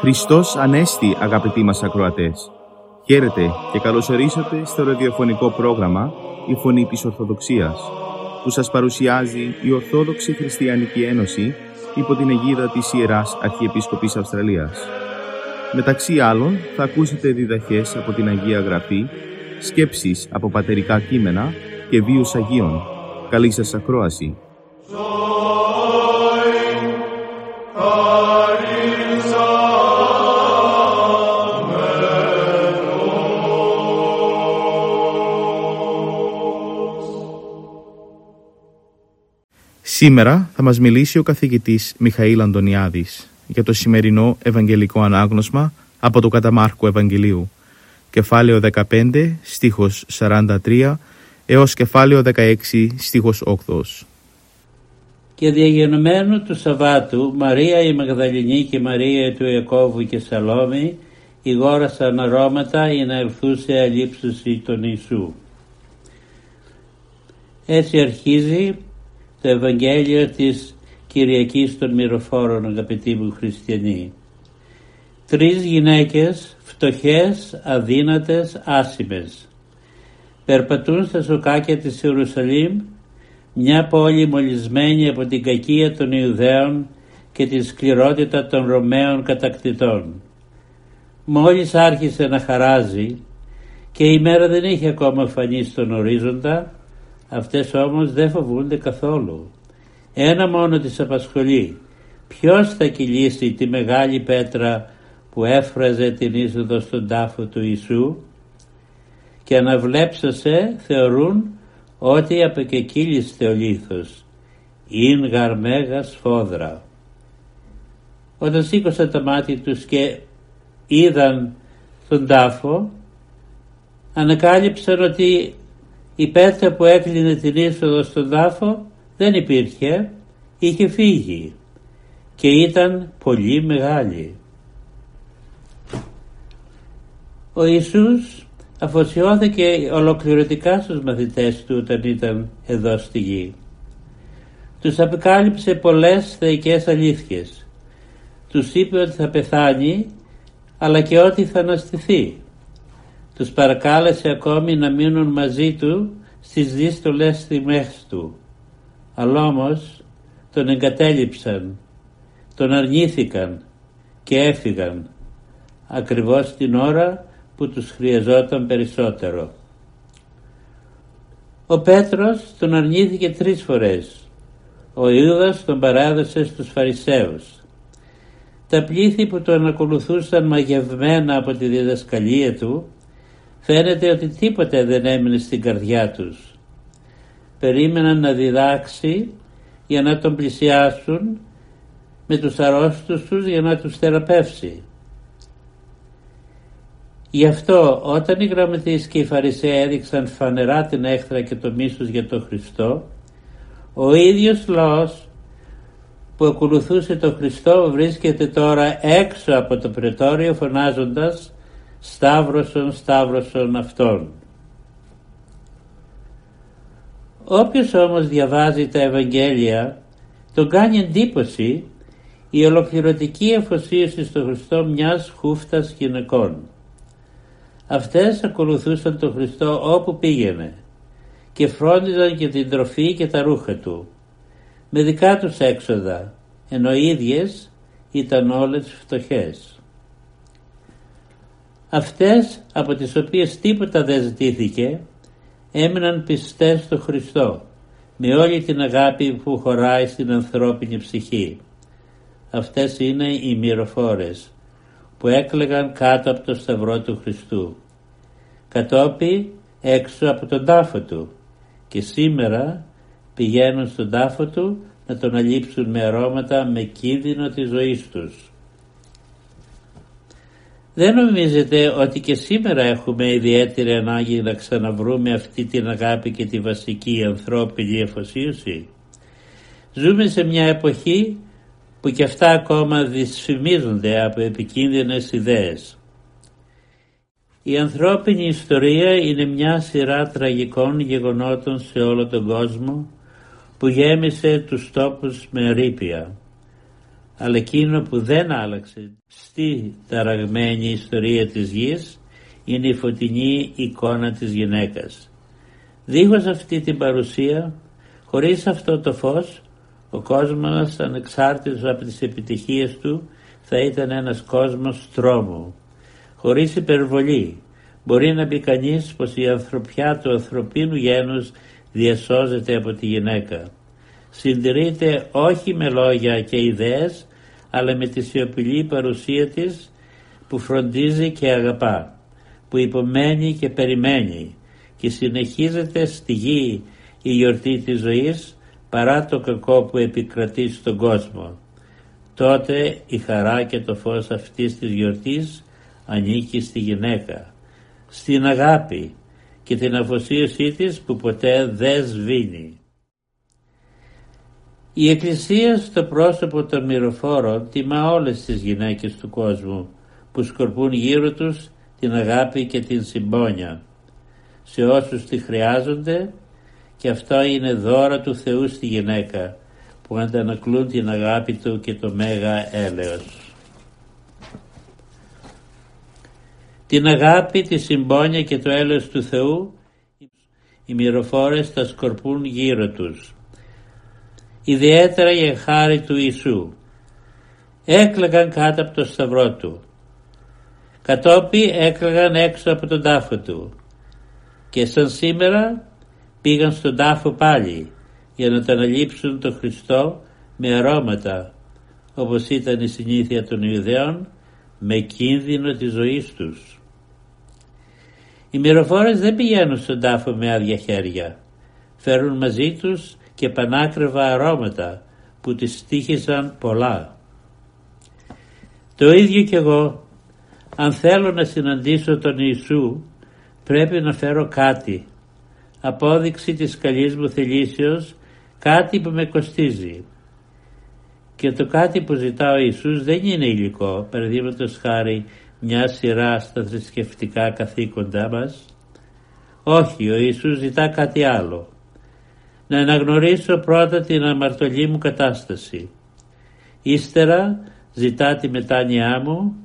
Χριστός Ανέστη αγαπητοί μας ακροατές. Χαίρετε και καλωσορίσατε στο ραδιοφωνικό πρόγραμμα «Η Φωνή της Ορθοδοξίας» που σας παρουσιάζει η Ορθόδοξη Χριστιανική Ένωση υπό την αιγίδα της Ιεράς Αρχιεπίσκοπης Αυστραλίας. Μεταξύ άλλων θα ακούσετε διδαχές από την Αγία Γραφή, σκέψεις από πατερικά κείμενα και βίους Αγίων. Καλή σας ακρόαση. Σήμερα θα μας μιλήσει ο καθηγητής Μιχαήλ Αντωνιάδης για το σημερινό Ευαγγελικό Ανάγνωσμα από το Καταμάρκο Ευαγγελίου, κεφάλαιο 15, στίχος 43, έως κεφάλαιο 16, στίχος 8. Και διαγενωμένου του Σαββάτου, Μαρία η Μαγδαληνή και Μαρία του Ιακώβου και Σαλόμη, ηγόρασαν αρώματα ή να ελθούσε αλήψωση τον Ιησού. Έτσι αρχίζει το Ευαγγέλιο της Κυριακής των Μυροφόρων αγαπητοί μου χριστιανοί. Τρεις γυναίκες φτωχές, αδύνατες, άσημες. Περπατούν στα σοκάκια της Ιερουσαλήμ, μια πόλη μολυσμένη από την κακία των Ιουδαίων και τη σκληρότητα των Ρωμαίων κατακτητών. Μόλις άρχισε να χαράζει και η μέρα δεν είχε ακόμα φανεί στον ορίζοντα, Αυτές όμως δεν φοβούνται καθόλου. Ένα μόνο τις απασχολεί. Ποιος θα κυλήσει τη μεγάλη πέτρα που έφραζε την είσοδο στον τάφο του Ιησού; Και αναβλέψασε θεωρούν ότι απεκεκύλιστε ο λίθος. Είναι γαρμέγα σφόδρα. Όταν σήκωσαν τα μάτια τους και είδαν τον τάφο ανακάλυψαν ότι η πέτρα που έκλεινε την είσοδο στον τάφο δεν υπήρχε, είχε φύγει και ήταν πολύ μεγάλη. Ο Ιησούς αφοσιώθηκε ολοκληρωτικά στους μαθητές του όταν ήταν εδώ στη γη. Τους απεκάλυψε πολλές θεϊκές αλήθειες. Τους είπε ότι θα πεθάνει αλλά και ότι θα αναστηθεί. Τους παρακάλεσε ακόμη να μείνουν μαζί του στις δύστολες στιγμές του. Αλλά όμως τον εγκατέλειψαν, τον αρνήθηκαν και έφυγαν ακριβώς την ώρα που τους χρειαζόταν περισσότερο. Ο Πέτρος τον αρνήθηκε τρεις φορές. Ο Ιούδας τον παράδοσε στους Φαρισαίους. Τα πλήθη που τον ακολουθούσαν μαγευμένα από τη διδασκαλία του Φαίνεται ότι τίποτε δεν έμεινε στην καρδιά τους. Περίμεναν να διδάξει για να τον πλησιάσουν με τους αρρώστους τους για να τους θεραπεύσει. Γι' αυτό όταν οι γραμματείς και οι Φαρισαίοι έδειξαν φανερά την έχθρα και το μίσος για τον Χριστό, ο ίδιος λαός που ακολουθούσε τον Χριστό βρίσκεται τώρα έξω από το πρετόριο φωνάζοντας Σταύρωσον, Σταύρωσον Αυτόν. Όποιος όμως διαβάζει τα Ευαγγέλια τον κάνει εντύπωση η ολοκληρωτική αφοσίωση στο Χριστό μιας χούφτας γυναικών. Αυτές ακολουθούσαν τον Χριστό όπου πήγαινε και φρόντιζαν και την τροφή και τα ρούχα του με δικά τους έξοδα ενώ οι ίδιες ήταν όλες φτωχές. Αυτές από τις οποίες τίποτα δεν ζητήθηκε έμειναν πιστές στο Χριστό με όλη την αγάπη που χωράει στην ανθρώπινη ψυχή. Αυτές είναι οι μυροφόρες που έκλεγαν κάτω από το σταυρό του Χριστού κατόπι έξω από τον τάφο του και σήμερα πηγαίνουν στον τάφο του να τον αλείψουν με αρώματα με κίνδυνο της ζωής τους. Δεν νομίζετε ότι και σήμερα έχουμε ιδιαίτερη ανάγκη να ξαναβρούμε αυτή την αγάπη και τη βασική ανθρώπινη εφοσίωση. Ζούμε σε μια εποχή που και αυτά ακόμα δυσφημίζονται από επικίνδυνες ιδέες. Η ανθρώπινη ιστορία είναι μια σειρά τραγικών γεγονότων σε όλο τον κόσμο που γέμισε τους τόπους με ρήπια. Αλλά εκείνο που δεν άλλαξε στη ταραγμένη ιστορία της γης είναι η φωτεινή εικόνα της γυναίκας. Δίχως αυτή την παρουσία, χωρίς αυτό το φως, ο κόσμος ανεξάρτητος από τις επιτυχίες του θα ήταν ένας κόσμος τρόμου, χωρίς υπερβολή. Μπορεί να πει κανείς πως η ανθρωπιά του ανθρωπίνου γένους διασώζεται από τη γυναίκα. Συντηρείται όχι με λόγια και ιδέες, αλλά με τη σιωπηλή παρουσία της που φροντίζει και αγαπά, που υπομένει και περιμένει και συνεχίζεται στη γη η γιορτή της ζωής παρά το κακό που επικρατεί στον κόσμο. Τότε η χαρά και το φως αυτής της γιορτής ανήκει στη γυναίκα, στην αγάπη και την αφοσίωσή της που ποτέ δεν σβήνει. Η Εκκλησία στο πρόσωπο των μυροφόρων τιμά όλες τις γυναίκες του κόσμου που σκορπούν γύρω τους την αγάπη και την συμπόνια σε όσους τη χρειάζονται και αυτό είναι δώρα του Θεού στη γυναίκα που αντανακλούν την αγάπη του και το μέγα έλεος. Την αγάπη, τη συμπόνια και το έλεος του Θεού οι μυροφόρες τα σκορπούν γύρω τους. Ιδιαίτερα για χάρη του Ιησού. Έκλαγαν κάτω από το σταυρό του. Κατόπι έκλαγαν έξω από τον τάφο του. Και σαν σήμερα πήγαν στον τάφο πάλι για να τον αλείψουν τον Χριστό με αρώματα όπως ήταν η συνήθεια των Ιουδαίων με κίνδυνο της ζωής τους. Οι μυροφόρες δεν πηγαίνουν στον τάφο με άδεια χέρια. Φέρουν μαζί τους και πανάκριβα αρώματα που τις στήχησαν πολλά. Το ίδιο κι εγώ, αν θέλω να συναντήσω τον Ιησού, πρέπει να φέρω κάτι, απόδειξη της καλής μου θελήσεως, κάτι που με κοστίζει. Και το κάτι που ζητά ο Ιησούς δεν είναι υλικό, παραδείγματος χάρη μια σειρά στα θρησκευτικά καθήκοντά μας. Όχι, ο Ιησούς ζητά κάτι άλλο. Να αναγνωρίσω πρώτα την αμαρτωλή μου κατάσταση. Ύστερα ζητά τη μετάνοιά μου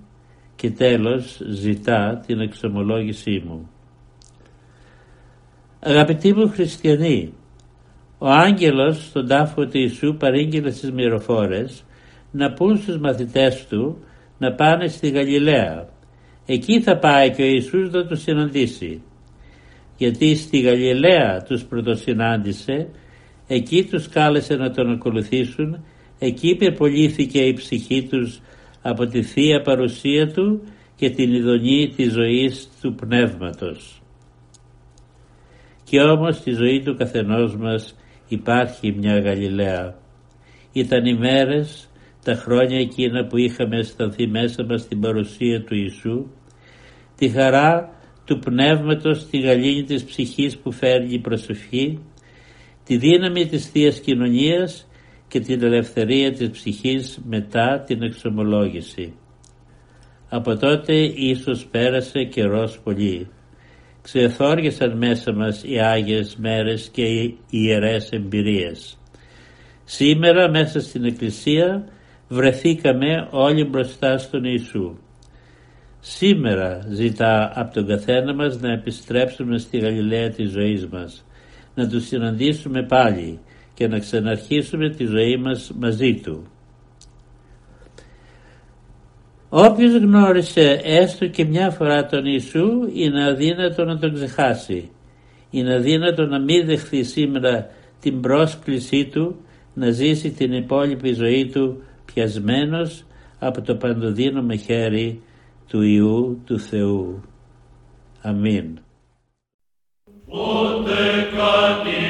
και τέλος ζητά την εξομολόγησή μου. Αγαπητοί μου χριστιανοί, ο άγγελος στον τάφο του Ιησού παρήγγειλε στις μυροφόρες να πούν στους μαθητές του να πάνε στη Γαλιλαία. Εκεί θα πάει και ο Ιησούς να τους συναντήσει. Γιατί στη Γαλιλαία τους πρωτοσυνάντησε, εκεί τους κάλεσε να τον ακολουθήσουν, εκεί υπερπολήθηκε η ψυχή τους από τη Θεία Παρουσία Του και την ειδονή της ζωής του Πνεύματος. Και όμως στη ζωή του καθενός μας υπάρχει μια Γαλιλαία. Ήταν οι μέρες, τα χρόνια εκείνα που είχαμε αισθανθεί μέσα μας στην παρουσία του Ιησού, τη χαρά του πνεύματος στη γαλήνη της ψυχής που φέρνει η προσευχή, τη δύναμη της θείας Κοινωνίας και την ελευθερία της ψυχής μετά την εξομολόγηση. Από τότε ίσως πέρασε καιρός πολύ ξεθόργησαν μέσα μας οι Άγιες μέρες και οι ιερές εμπειρίες. Σήμερα μέσα στην Εκκλησία βρεθήκαμε όλοι μπροστά στον Ιησού. Σήμερα ζητά από τον καθένα μας να επιστρέψουμε στη Γαλιλαία της ζωής μας, να του συναντήσουμε πάλι και να ξαναρχίσουμε τη ζωή μας μαζί Του. Όποιος γνώρισε έστω και μια φορά τον Ιησού είναι αδύνατο να τον ξεχάσει. Είναι αδύνατο να μην δεχθεί σήμερα την πρόσκλησή του να ζήσει την υπόλοιπη ζωή του πιασμένος από το παντοδύναμο χέρι του Ιού του Θεού. Αμήν. Κατά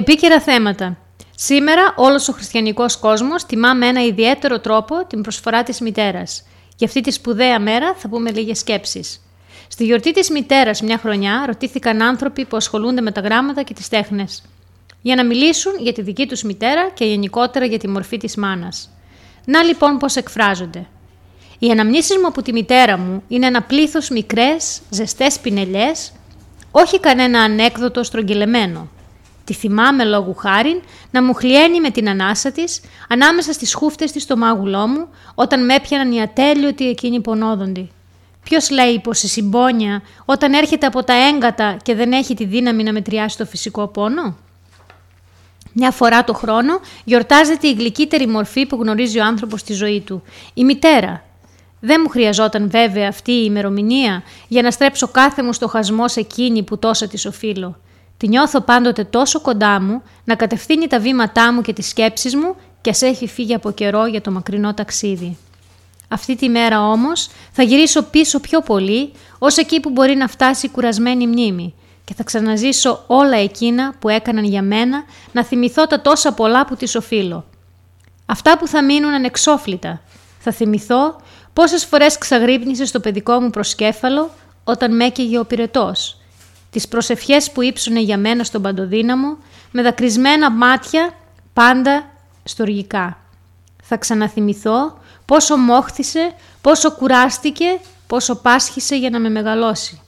Επίκαιρα θέματα. Σήμερα όλος ο χριστιανικός κόσμος τιμά με ένα ιδιαίτερο τρόπο την προσφορά της μητέρας. Για αυτή τη σπουδαία μέρα θα πούμε λίγες σκέψεις. Στη γιορτή της μητέρας μια χρονιά ρωτήθηκαν άνθρωποι που ασχολούνται με τα γράμματα και τις τέχνες. Για να μιλήσουν για τη δική τους μητέρα και γενικότερα για τη μορφή της μάνας. Να λοιπόν πώς εκφράζονται. Οι αναμνήσεις μου από τη μητέρα μου είναι ένα πλήθος μικρές, ζεστές πινελιές, όχι κανένα ανέκδοτο στρογγυλεμένο, Τη θυμάμαι λόγου χάριν να μου χλιένει με την ανάσα της ανάμεσα στις χούφτες της στο μάγουλό μου όταν με έπιαναν οι ατέλειωτοι εκείνοι πονόδοντοι. Ποιος λέει πως η συμπόνια όταν έρχεται από τα έγκατα και δεν έχει τη δύναμη να μετριάσει το φυσικό πόνο; Μια φορά το χρόνο γιορτάζεται η γλυκύτερη μορφή που γνωρίζει ο άνθρωπος στη ζωή του, η μητέρα. Δεν μου χρειαζόταν βέβαια αυτή η ημερομηνία για να στρέψω κάθε μου στοχασμό σε εκείνη που τόσα της οφείλω. Τη νιώθω πάντοτε τόσο κοντά μου να κατευθύνει τα βήματά μου και τις σκέψεις μου και ας έχει φύγει από καιρό για το μακρινό ταξίδι. Αυτή τη μέρα όμως θα γυρίσω πίσω πιο πολύ ως εκεί που μπορεί να φτάσει η κουρασμένη μνήμη και θα ξαναζήσω όλα εκείνα που έκαναν για μένα να θυμηθώ τα τόσα πολλά που τις οφείλω. Αυτά που θα μείνουν ανεξόφλητα. Θα θυμηθώ πόσες φορές ξαγρύπνησε στο παιδικό μου προσκέφαλο όταν με έκαιγε ο πυρετός τις προσευχές που ύψουνε για μένα στον παντοδύναμο, με δακρυσμένα μάτια, πάντα στοργικά. Θα ξαναθυμηθώ πόσο μόχθησε, πόσο κουράστηκε, πόσο πάσχησε για να με μεγαλώσει.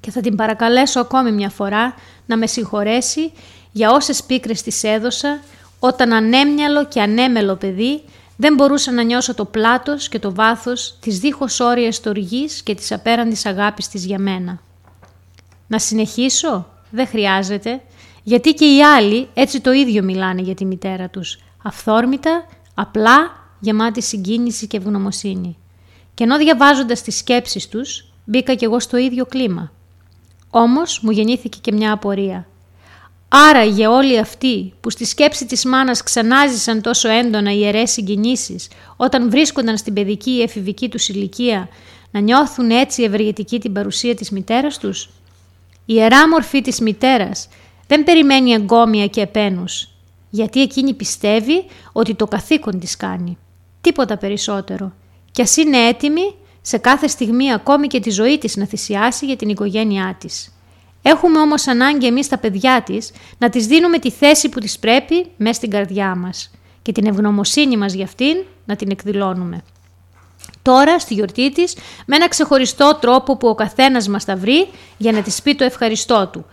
Και θα την παρακαλέσω ακόμη μια φορά να με συγχωρέσει για όσες πίκρες της έδωσα, όταν ανέμυαλο και ανέμελο παιδί δεν μπορούσα να νιώσω το πλάτος και το βάθος της δίχως όριας στοργής και της απέραντης αγάπης της για μένα. Να συνεχίσω, δεν χρειάζεται, γιατί και οι άλλοι έτσι το ίδιο μιλάνε για τη μητέρα τους. Αυθόρμητα, απλά, γεμάτη συγκίνηση και ευγνωμοσύνη. Και ενώ διαβάζοντας τις σκέψεις τους, μπήκα κι εγώ στο ίδιο κλίμα. Όμως μου γεννήθηκε και μια απορία. Άρα για όλοι αυτοί που στη σκέψη της μάνας ξανάζησαν τόσο έντονα ιερές συγκινήσεις όταν βρίσκονταν στην παιδική ή εφηβική τους ηλικία να νιώθουν έτσι ευεργετική την παρουσία της μητέρας τους; Η ιερά μορφή της μητέρας δεν περιμένει εγκόμια και επένους, γιατί εκείνη πιστεύει ότι το καθήκον της κάνει. Τίποτα περισσότερο. Κι ας είναι έτοιμη σε κάθε στιγμή ακόμη και τη ζωή της να θυσιάσει για την οικογένειά της. Έχουμε όμως ανάγκη εμείς τα παιδιά της να της δίνουμε τη θέση που της πρέπει μέσα στην καρδιά μας και την ευγνωμοσύνη μας για αυτήν να την εκδηλώνουμε τώρα στη γιορτή της με ένα ξεχωριστό τρόπο που ο καθένας μας θα βρει για να της πει το ευχαριστώ του.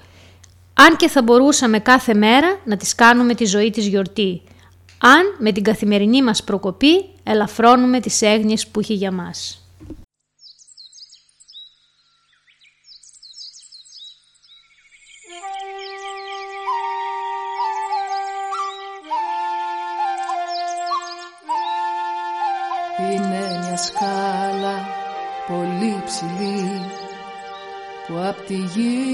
Αν και θα μπορούσαμε κάθε μέρα να της κάνουμε τη ζωή της γιορτή. Αν με την καθημερινή μας προκοπή ελαφρώνουμε τις έγνοιες που έχει για μας. Μια σκάλα πολύ ψηλή που απ' τη γη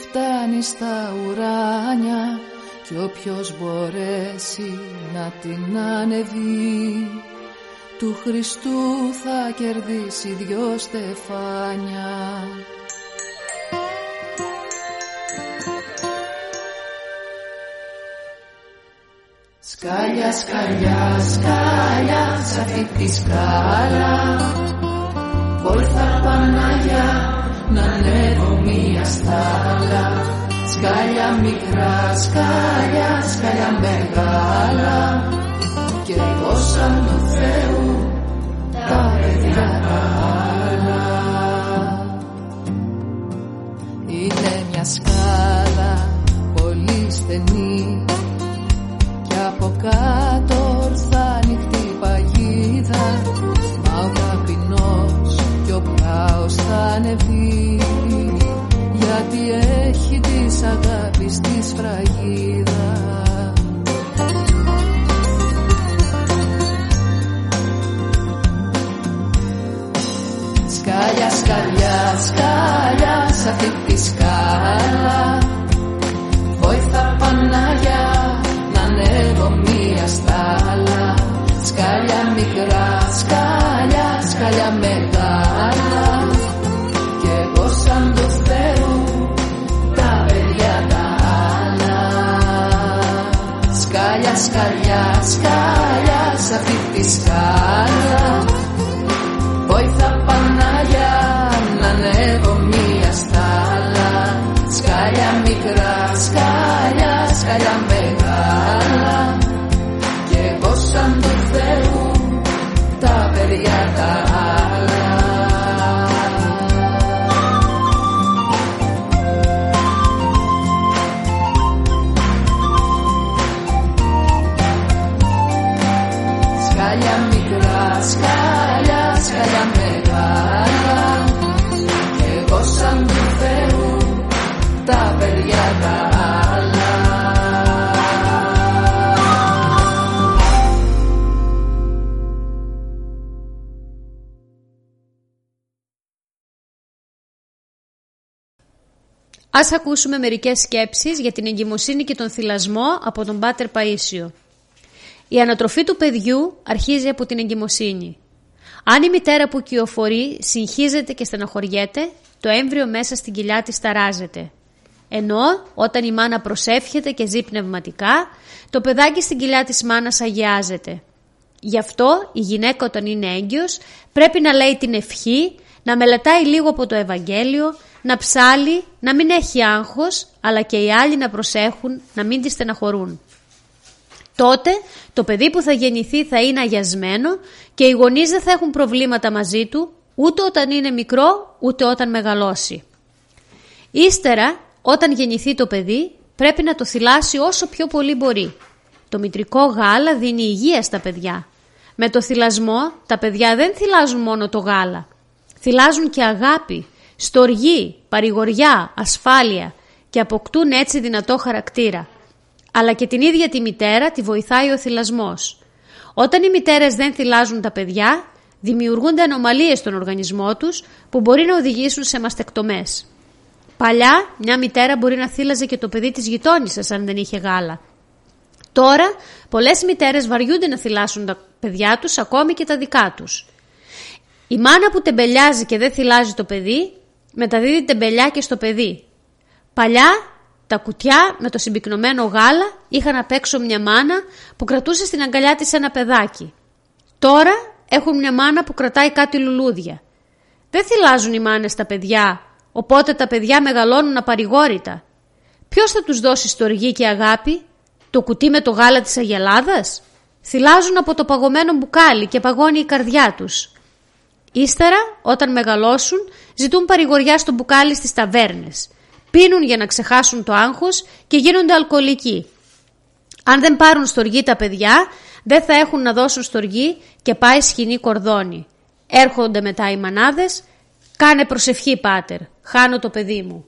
φτάνει στα ουράνια κι όποιος μπορέσει να την ανεβεί του Χριστού θα κερδίσει δυο στεφάνια. Σκάλια, σκάλια, σκάλια, σ' αυτή τη σκάλα. Βόλθα Πανάγια, να ανέβω μία στάλα Σκάλια μικρά, σκάλια, σκάλια μεγάλα. Και εγώ σαν του Θεού τα παιδιά τα άλλα. Είναι μια σκάλα πολύ στενή από κάτω ορθά νυχτή παγίδα. Μα ο ταπεινός κι ο πράος θα ανεβεί. Γιατί έχει της αγάπης της σφραγίδα σκαλιά, σκαλιά σ' αυτή τη σκάλα. Βόηθα ανέβω μία στάλα Σκάλια μικρά, σκάλια, σκάλια μεγάλα. Κι εγώ σαν του Θεού τα παιδιά τα άλλα. Σκάλια, σκαλιά, σκάλια σ' αυτή τη σκάλα παιδιά Ας ακούσουμε μερικές σκέψεις για την εγκυμοσύνη και τον θυλασμό από τον Πάτερ Παΐσιο. Η ανατροφή του παιδιού αρχίζει από την εγκυμοσύνη. Αν η μητέρα που κυοφορεί συγχύζεται και στεναχωριέται, το έμβριο μέσα στην κοιλιά της ταράζεται. Ενώ όταν η μάνα προσεύχεται και ζει πνευματικά, το παιδάκι στην κοιλιά της μάνας αγιάζεται. Γι' αυτό η γυναίκα όταν είναι έγκυος πρέπει να λέει την ευχή, να μελετάει λίγο από το Ευαγγέλιο, να ψάλει, να μην έχει άγχος, αλλά και οι άλλοι να προσέχουν, να μην τη στεναχωρούν. Τότε το παιδί που θα γεννηθεί θα είναι αγιασμένο και οι γονείς δεν θα έχουν προβλήματα μαζί του ούτε όταν είναι μικρό ούτε όταν μεγαλώσει. Ύστερα όταν γεννηθεί το παιδί πρέπει να το θυλάσει όσο πιο πολύ μπορεί. Το μητρικό γάλα δίνει υγεία στα παιδιά. Με το θυλασμό τα παιδιά δεν θυλάζουν μόνο το γάλα. Θυλάζουν και αγάπη, στοργή, παρηγοριά, ασφάλεια και αποκτούν έτσι δυνατό χαρακτήρα αλλά και την ίδια τη μητέρα τη βοηθάει ο θυλασμός. Όταν οι μητέρες δεν θυλάζουν τα παιδιά, δημιουργούνται ανομαλίες στον οργανισμό τους που μπορεί να οδηγήσουν σε μαστεκτομές. Παλιά, μια μητέρα μπορεί να θύλαζε και το παιδί της γειτόνισσας αν δεν είχε γάλα. Τώρα, πολλές μητέρες βαριούνται να θυλάσουν τα παιδιά τους, ακόμη και τα δικά τους. Η μάνα που τεμπελιάζει και δεν θυλάζει το παιδί, μεταδίδει τεμπελιά και στο παιδί. Παλιά τα κουτιά με το συμπυκνωμένο γάλα είχαν απ' έξω μια μάνα που κρατούσε στην αγκαλιά της ένα παιδάκι. Τώρα έχουν μια μάνα που κρατάει κάτι λουλούδια. Δεν θυλάζουν οι μάνες τα παιδιά, οπότε τα παιδιά μεγαλώνουν απαρηγόρητα. Ποιος θα τους δώσει στοργή και αγάπη, το κουτί με το γάλα της αγελάδας; Θυλάζουν από το παγωμένο μπουκάλι και παγώνει η καρδιά τους. Ύστερα, όταν μεγαλώσουν, ζητούν παρηγοριά στο μπουκάλι στις ταβέρνες πίνουν για να ξεχάσουν το άγχος και γίνονται αλκοολικοί. Αν δεν πάρουν στοργή τα παιδιά, δεν θα έχουν να δώσουν στοργή και πάει σκηνή κορδόνι. Έρχονται μετά οι μανάδες, κάνε προσευχή πάτερ, χάνω το παιδί μου.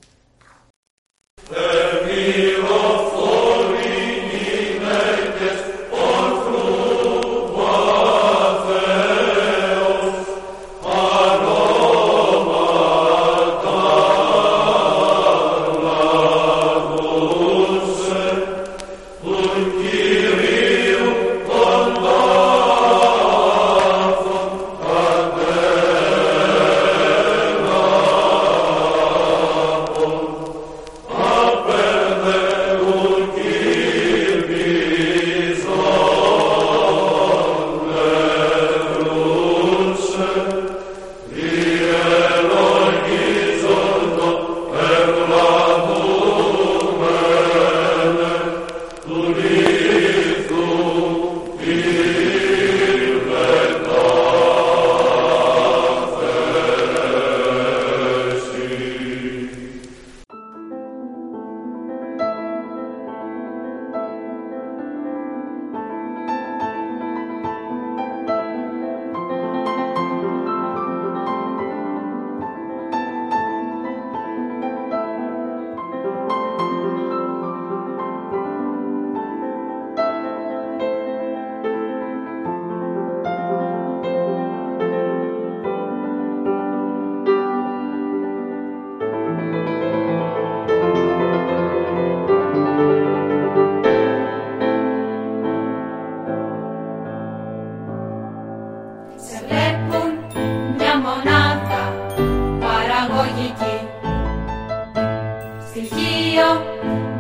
Στοιχείο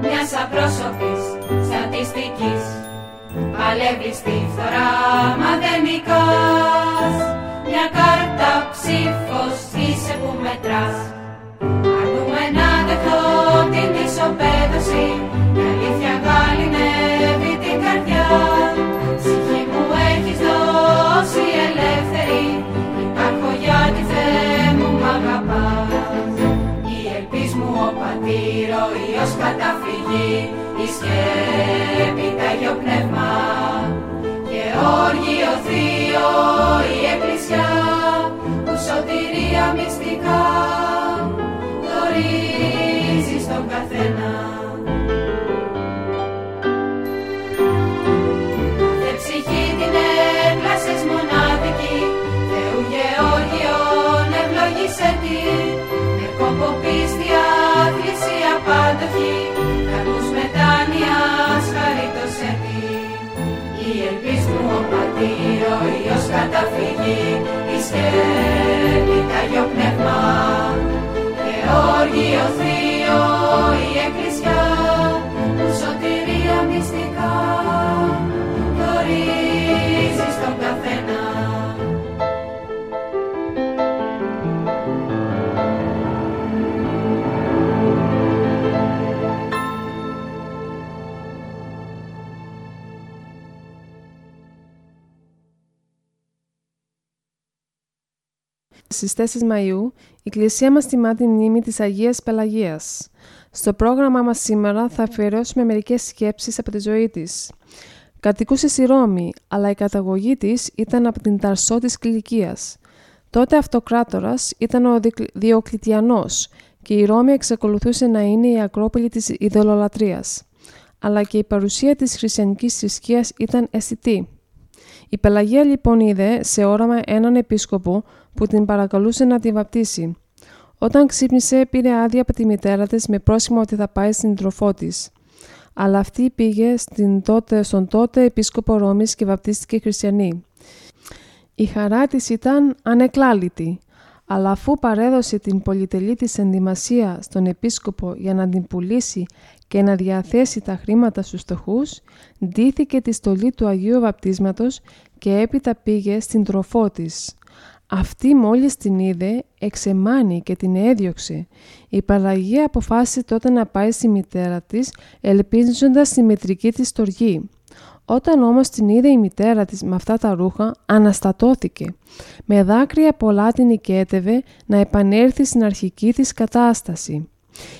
μιας απρόσωπης στατιστικής. Παλεύει στη φθορά μα δεν νικάς μια κάρτα ψήφος είσαι που μετράς. Αρνούμε να δεχτώ την ισοπαίδωση ο πατήρ ο Υιός καταφυγή η σκέπη τα Αγιο Πνεύμα και όργιο θείο η Εκκλησιά που σωτηρία μυστικά γνωρίζει στον καθένα. Υιός καταφυγή η σκέπη τα Αγιο Πνεύμα και όργιο θείο η Εκκλησιά που σωτηρία μυστικά γνωρίζει στον καθένα. Στις 4 Μαΐου, η Εκκλησία μας τιμά τη μνήμη της Αγίας Πελαγίας. Στο πρόγραμμά μας σήμερα θα αφιερώσουμε μερικές σκέψεις από τη ζωή της. Κατοικούσε στη Ρώμη, αλλά η καταγωγή της ήταν από την Ταρσό της Κιλικίας. Τότε αυτοκράτορας ήταν ο Δικλ- Διοκλητιανός και η Ρώμη εξακολουθούσε να είναι η ακρόπολη της ειδωλολατρίας. Αλλά και η παρουσία της χριστιανικής θρησκείας ήταν αισθητή. Η Πελαγία λοιπόν είδε σε όραμα έναν επίσκοπο που την παρακαλούσε να τη βαπτίσει. Όταν ξύπνησε πήρε άδεια από τη μητέρα της με πρόσημο ότι θα πάει στην τροφό της. Αλλά αυτή πήγε στην τότε, στον τότε επίσκοπο Ρώμης και βαπτίστηκε χριστιανή. Η χαρά της ήταν ανεκλάλητη, αλλά αφού παρέδωσε την πολυτελή της ενδυμασία στον επίσκοπο για να την πουλήσει και να διαθέσει τα χρήματα στους φτωχούς, ντύθηκε τη στολή του Αγίου Βαπτίσματος και έπειτα πήγε στην τροφό της. Αυτή μόλις την είδε, εξεμάνει και την έδιωξε. Η Παλαγία αποφάσισε τότε να πάει στη μητέρα της, ελπίζοντας τη μητρική της στοργή. Όταν όμως την είδε η μητέρα της με αυτά τα ρούχα, αναστατώθηκε. Με δάκρυα πολλά την οικέτευε να επανέλθει στην αρχική της κατάσταση.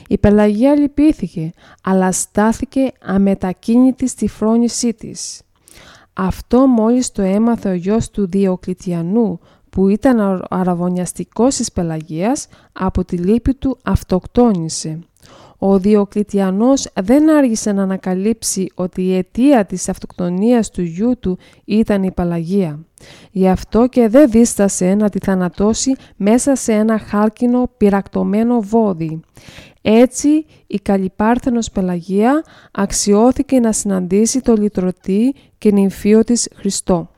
Η Πελαγία λυπήθηκε, αλλά στάθηκε αμετακίνητη στη φρόνησή της. Αυτό μόλις το έμαθε ο γιος του Διοκλητιανού, που ήταν ο αραβωνιαστικός της Πελαγίας, από τη λύπη του αυτοκτόνησε. Ο Διοκλητιανός δεν άργησε να ανακαλύψει ότι η αιτία της αυτοκτονίας του γιού του ήταν η Παλαγία. Γι' αυτό και δεν δίστασε να τη θανατώσει μέσα σε ένα χάλκινο πυρακτωμένο βόδι. Έτσι η Καλυπάρθενος Πελαγία αξιώθηκε να συναντήσει το λυτρωτή και νυμφίο της Χριστό.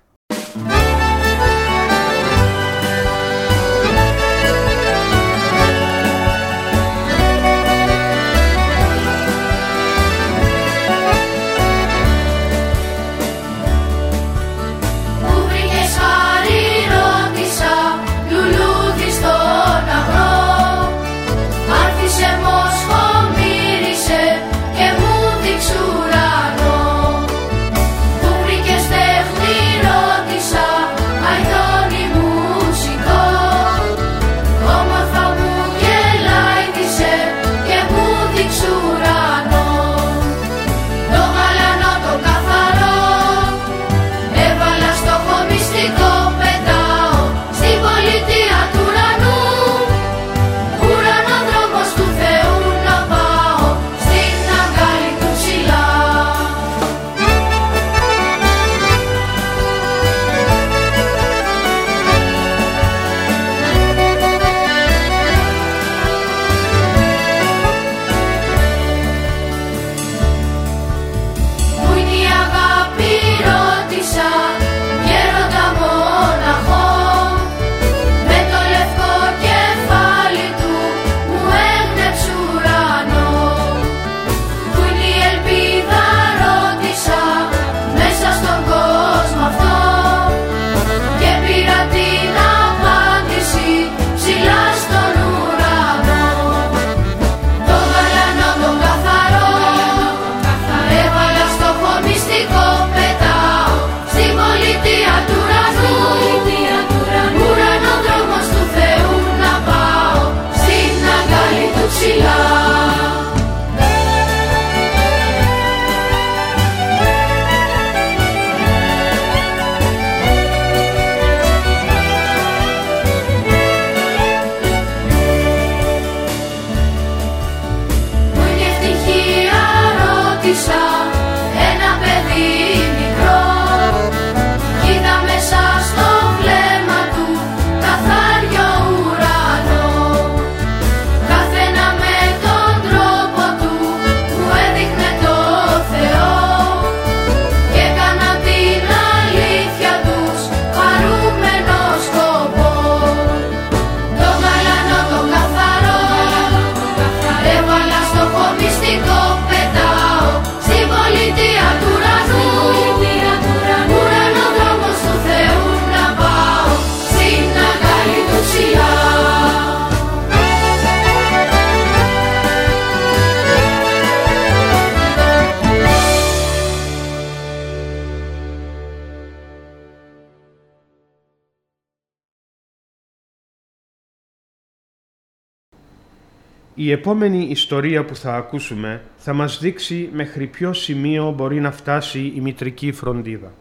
Η επόμενη ιστορία που θα ακούσουμε θα μας δείξει μέχρι ποιο σημείο μπορεί να φτάσει η μητρική φροντίδα.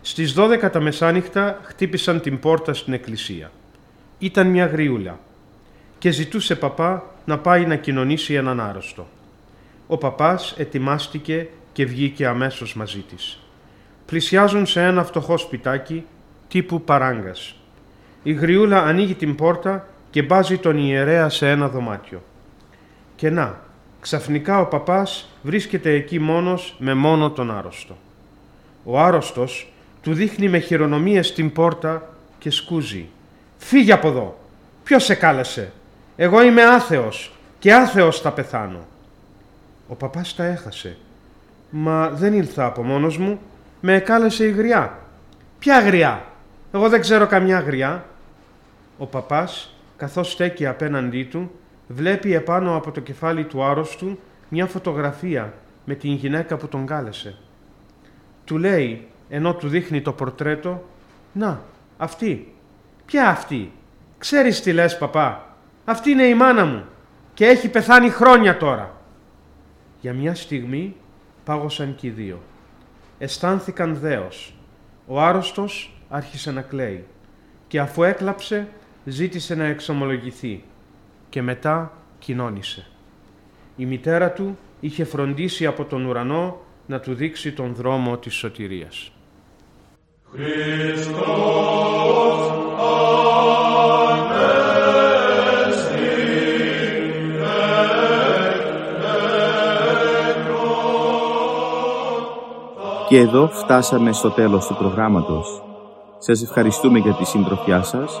Στις 12 τα μεσάνυχτα χτύπησαν την πόρτα στην εκκλησία. Ήταν μια γριούλα και ζητούσε παπά να πάει να κοινωνήσει έναν άρρωστο. Ο παπάς ετοιμάστηκε και βγήκε αμέσως μαζί της. Πλησιάζουν σε ένα φτωχό σπιτάκι τύπου παράγκας. Η γριούλα ανοίγει την πόρτα και μπάζει τον ιερέα σε ένα δωμάτιο. Και να, ξαφνικά ο παπάς βρίσκεται εκεί μόνος με μόνο τον άρρωστο. Ο άρρωστος του δείχνει με χειρονομίες την πόρτα και σκούζει. «Φύγε από εδώ! Ποιος σε κάλεσε! Εγώ είμαι άθεος και άθεος θα πεθάνω!» Ο παπάς τα έχασε. «Μα δεν ήλθα από μόνος μου, με κάλεσε η γριά». «Ποια γριά! Εγώ δεν ξέρω καμιά γριά». Ο παπάς, καθώς στέκει απέναντί του, βλέπει επάνω από το κεφάλι του άρρωστου μια φωτογραφία με την γυναίκα που τον κάλεσε. Του λέει, ενώ του δείχνει το πορτρέτο, «Να, αυτή. Ποια αυτή. Ξέρεις τι λες, παπά. Αυτή είναι η μάνα μου και έχει πεθάνει χρόνια τώρα». Για μια στιγμή πάγωσαν και οι δύο. Αισθάνθηκαν δέος. Ο άρρωστος άρχισε να κλαίει και αφού έκλαψε ζήτησε να εξομολογηθεί και μετά κοινώνησε. Η μητέρα του είχε φροντίσει από τον ουρανό να του δείξει τον δρόμο της σωτηρίας. Και εδώ φτάσαμε στο τέλος του προγράμματος. Σας ευχαριστούμε για τη συντροφιά σας.